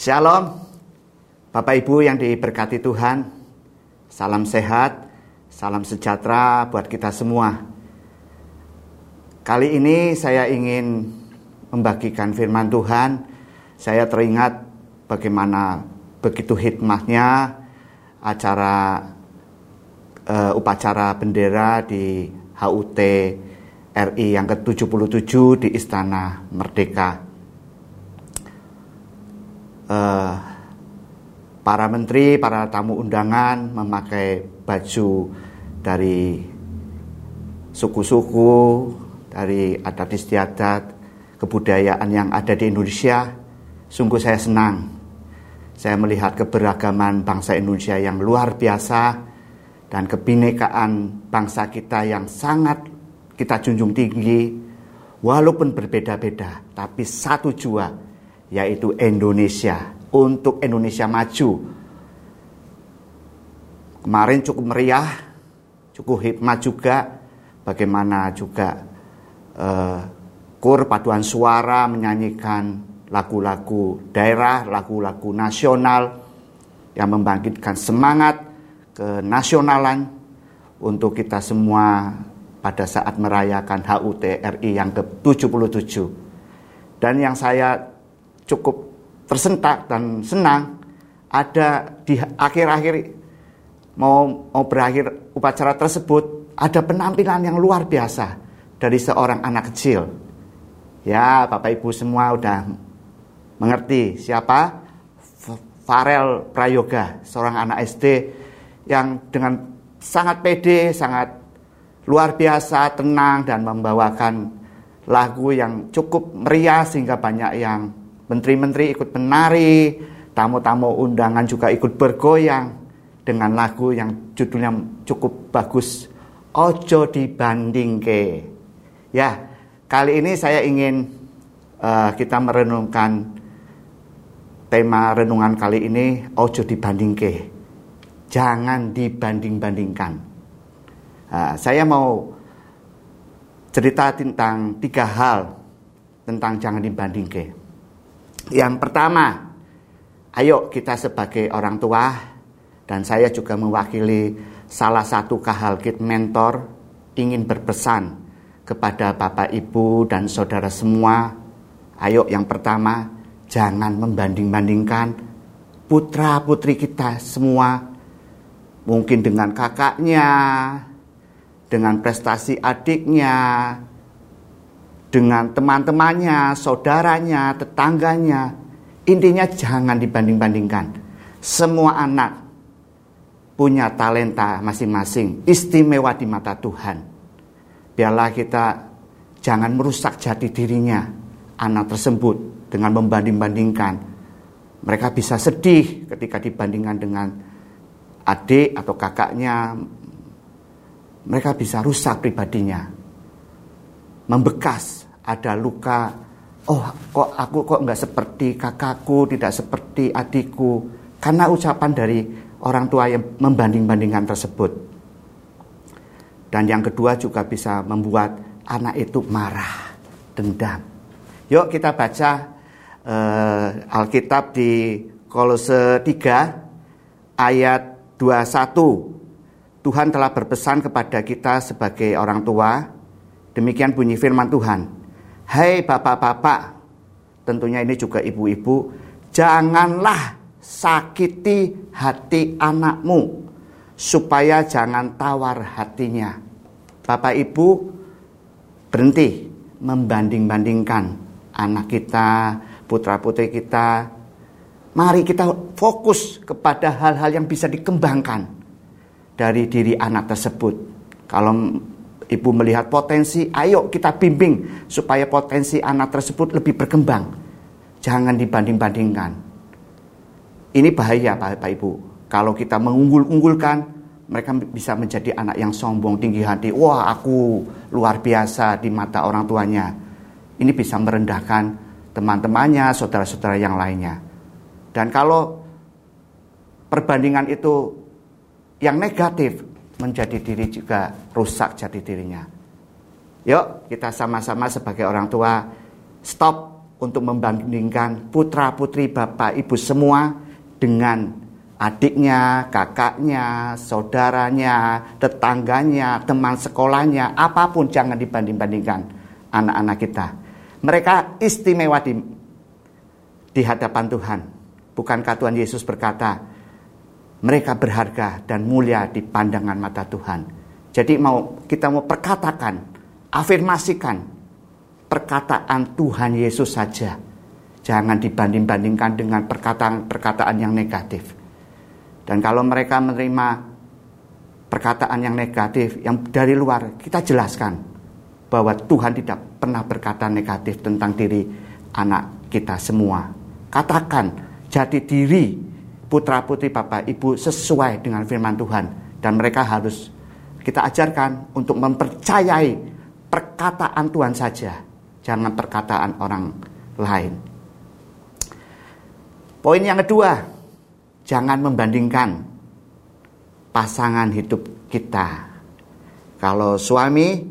Shalom, Bapak Ibu yang diberkati Tuhan. Salam sehat, salam sejahtera buat kita semua. Kali ini saya ingin membagikan firman Tuhan. Saya teringat bagaimana begitu hikmahnya acara uh, upacara bendera di HUT RI yang ke-77 di Istana Merdeka. Uh, para menteri, para tamu undangan memakai baju dari suku-suku, dari adat istiadat, kebudayaan yang ada di Indonesia. Sungguh saya senang. Saya melihat keberagaman bangsa Indonesia yang luar biasa dan kebinekaan bangsa kita yang sangat kita junjung tinggi walaupun berbeda-beda tapi satu jua yaitu Indonesia. Untuk Indonesia maju. Kemarin cukup meriah cukup hikmat juga. Bagaimana juga uh, kur paduan suara menyanyikan lagu-lagu daerah lagu-lagu nasional yang membangkitkan semangat kenasionalan untuk kita semua pada saat merayakan HUT RI yang ke-77. Dan yang saya cukup tersentak dan senang ada di akhir-akhir mau mau berakhir upacara tersebut ada penampilan yang luar biasa dari seorang anak kecil. Ya, Bapak Ibu semua udah mengerti siapa? Farel Prayoga, seorang anak SD yang dengan sangat pede, sangat luar biasa, tenang dan membawakan lagu yang cukup meriah sehingga banyak yang menteri-menteri ikut menari, tamu-tamu undangan juga ikut bergoyang dengan lagu yang judulnya cukup bagus, Ojo dibanding ke. Ya, kali ini saya ingin uh, kita merenungkan tema renungan kali ini Ojo dibanding ke jangan dibanding-bandingkan. Nah, saya mau cerita tentang tiga hal tentang jangan dibandingkan. Yang pertama, ayo kita sebagai orang tua dan saya juga mewakili salah satu kahalkit mentor ingin berpesan kepada Bapak Ibu dan saudara semua. Ayo yang pertama, jangan membanding-bandingkan putra-putri kita semua mungkin dengan kakaknya, dengan prestasi adiknya, dengan teman-temannya, saudaranya, tetangganya. Intinya jangan dibanding-bandingkan. Semua anak punya talenta masing-masing, istimewa di mata Tuhan. Biarlah kita jangan merusak jati dirinya anak tersebut dengan membanding-bandingkan. Mereka bisa sedih ketika dibandingkan dengan adik atau kakaknya, mereka bisa rusak pribadinya. Membekas, ada luka, oh kok aku kok nggak seperti kakakku, tidak seperti adikku. Karena ucapan dari orang tua yang membanding-bandingkan tersebut. Dan yang kedua juga bisa membuat anak itu marah, dendam. Yuk kita baca uh, Alkitab di Kolose 3 ayat 21 Tuhan telah berpesan kepada kita sebagai orang tua demikian bunyi firman Tuhan. Hai bapak-bapak tentunya ini juga ibu-ibu janganlah sakiti hati anakmu supaya jangan tawar hatinya. Bapak Ibu berhenti membanding-bandingkan anak kita, putra-putri kita. Mari kita fokus kepada hal-hal yang bisa dikembangkan dari diri anak tersebut. Kalau ibu melihat potensi, ayo kita bimbing supaya potensi anak tersebut lebih berkembang. Jangan dibanding-bandingkan. Ini bahaya Bapak Ibu. Kalau kita mengunggul-unggulkan, mereka bisa menjadi anak yang sombong, tinggi hati. Wah, aku luar biasa di mata orang tuanya. Ini bisa merendahkan teman-temannya, saudara-saudara yang lainnya. Dan kalau perbandingan itu yang negatif menjadi diri juga rusak jadi dirinya. Yuk kita sama-sama sebagai orang tua stop untuk membandingkan putra-putri Bapak Ibu semua dengan adiknya, kakaknya, saudaranya, tetangganya, teman sekolahnya, apa pun jangan dibanding-bandingkan anak-anak kita. Mereka istimewa di, di hadapan Tuhan. Bukankah Tuhan Yesus berkata, mereka berharga dan mulia di pandangan mata Tuhan. Jadi mau kita mau perkatakan, afirmasikan perkataan Tuhan Yesus saja. Jangan dibanding-bandingkan dengan perkataan-perkataan yang negatif. Dan kalau mereka menerima perkataan yang negatif, yang dari luar, kita jelaskan bahwa Tuhan tidak pernah berkata negatif tentang diri anak kita semua. Katakan jadi diri putra-putri Bapak Ibu sesuai dengan firman Tuhan. Dan mereka harus kita ajarkan untuk mempercayai perkataan Tuhan saja jangan perkataan orang lain. Poin yang kedua, jangan membandingkan pasangan hidup kita. Kalau suami,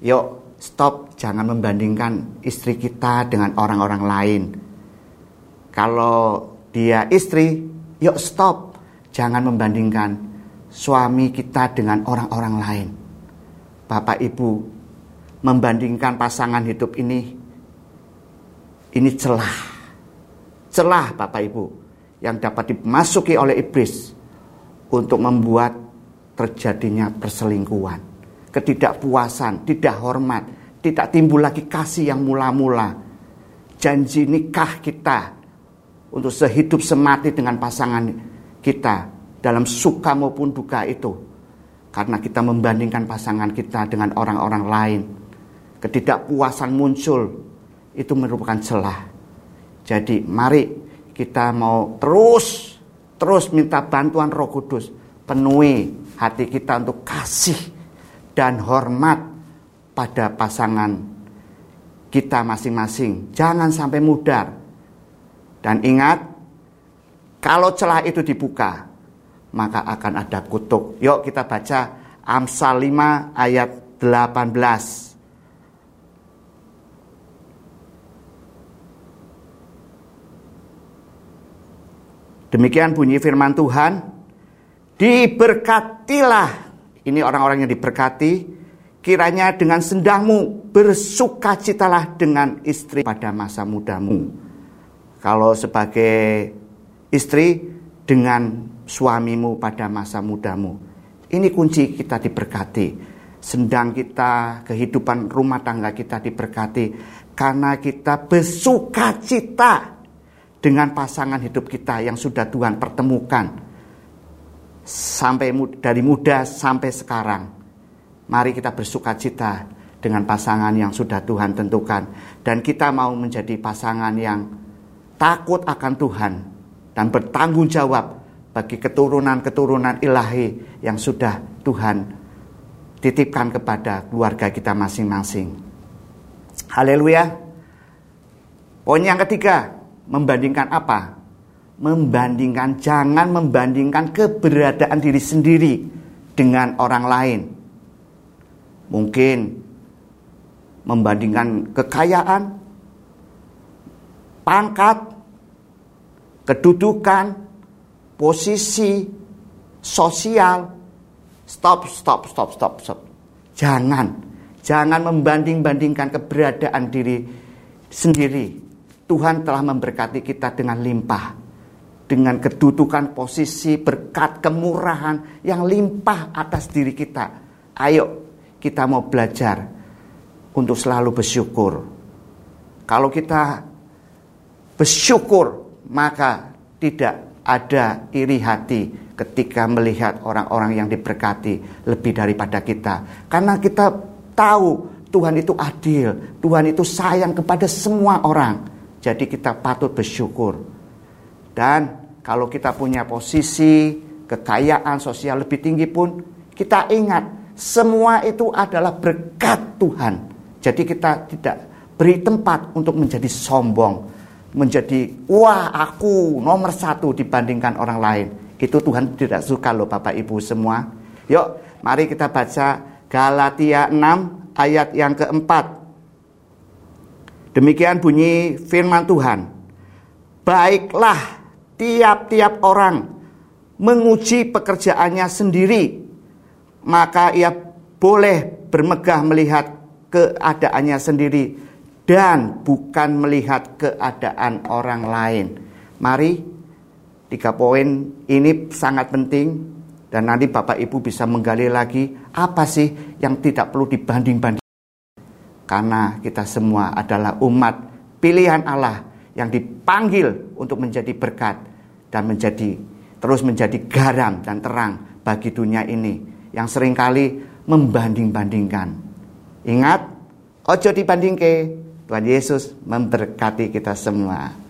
yuk stop, jangan membandingkan istri kita dengan orang-orang lain. Kalau dia istri, yuk stop, jangan membandingkan suami kita dengan orang-orang lain. Bapak Ibu membandingkan pasangan hidup ini ini celah. Celah Bapak Ibu yang dapat dimasuki oleh iblis untuk membuat terjadinya perselingkuhan, ketidakpuasan, tidak hormat, tidak timbul lagi kasih yang mula-mula. Janji nikah kita untuk sehidup semati dengan pasangan kita dalam suka maupun duka itu. Karena kita membandingkan pasangan kita dengan orang-orang lain ketidakpuasan muncul itu merupakan celah. Jadi mari kita mau terus terus minta bantuan Roh Kudus penuhi hati kita untuk kasih dan hormat pada pasangan kita masing-masing. Jangan sampai mudar. Dan ingat, kalau celah itu dibuka, maka akan ada kutuk. Yuk kita baca Amsal 5 ayat 18. Demikian bunyi firman Tuhan. Diberkatilah. Ini orang-orang yang diberkati. Kiranya dengan sendangmu bersukacitalah dengan istri pada masa mudamu. Kalau sebagai istri dengan suamimu pada masa mudamu. Ini kunci kita diberkati. Sendang kita, kehidupan rumah tangga kita diberkati. Karena kita bersukacita dengan pasangan hidup kita yang sudah Tuhan pertemukan sampai dari muda sampai sekarang. Mari kita bersuka cita dengan pasangan yang sudah Tuhan tentukan dan kita mau menjadi pasangan yang takut akan Tuhan dan bertanggung jawab bagi keturunan-keturunan ilahi yang sudah Tuhan titipkan kepada keluarga kita masing-masing. Haleluya. Poin yang ketiga, Membandingkan apa? Membandingkan, jangan membandingkan keberadaan diri sendiri dengan orang lain. Mungkin membandingkan kekayaan, pangkat, kedudukan, posisi, sosial. Stop, stop, stop, stop, stop. Jangan, jangan membanding-bandingkan keberadaan diri sendiri Tuhan telah memberkati kita dengan limpah. Dengan kedudukan posisi berkat kemurahan yang limpah atas diri kita. Ayo kita mau belajar untuk selalu bersyukur. Kalau kita bersyukur maka tidak ada iri hati ketika melihat orang-orang yang diberkati lebih daripada kita. Karena kita tahu Tuhan itu adil, Tuhan itu sayang kepada semua orang. Jadi kita patut bersyukur. Dan kalau kita punya posisi, kekayaan sosial lebih tinggi pun, kita ingat semua itu adalah berkat Tuhan. Jadi kita tidak beri tempat untuk menjadi sombong, menjadi wah aku nomor satu dibandingkan orang lain. Itu Tuhan tidak suka loh Bapak Ibu semua. Yuk mari kita baca Galatia 6 ayat yang keempat. Demikian bunyi firman Tuhan. Baiklah tiap-tiap orang menguji pekerjaannya sendiri, maka ia boleh bermegah melihat keadaannya sendiri dan bukan melihat keadaan orang lain. Mari, tiga poin ini sangat penting dan nanti Bapak Ibu bisa menggali lagi apa sih yang tidak perlu dibanding-banding. Karena kita semua adalah umat pilihan Allah yang dipanggil untuk menjadi berkat dan menjadi terus menjadi garam dan terang bagi dunia ini yang sering kali membanding-bandingkan. Ingat, ojo dibandingke. Tuhan Yesus memberkati kita semua.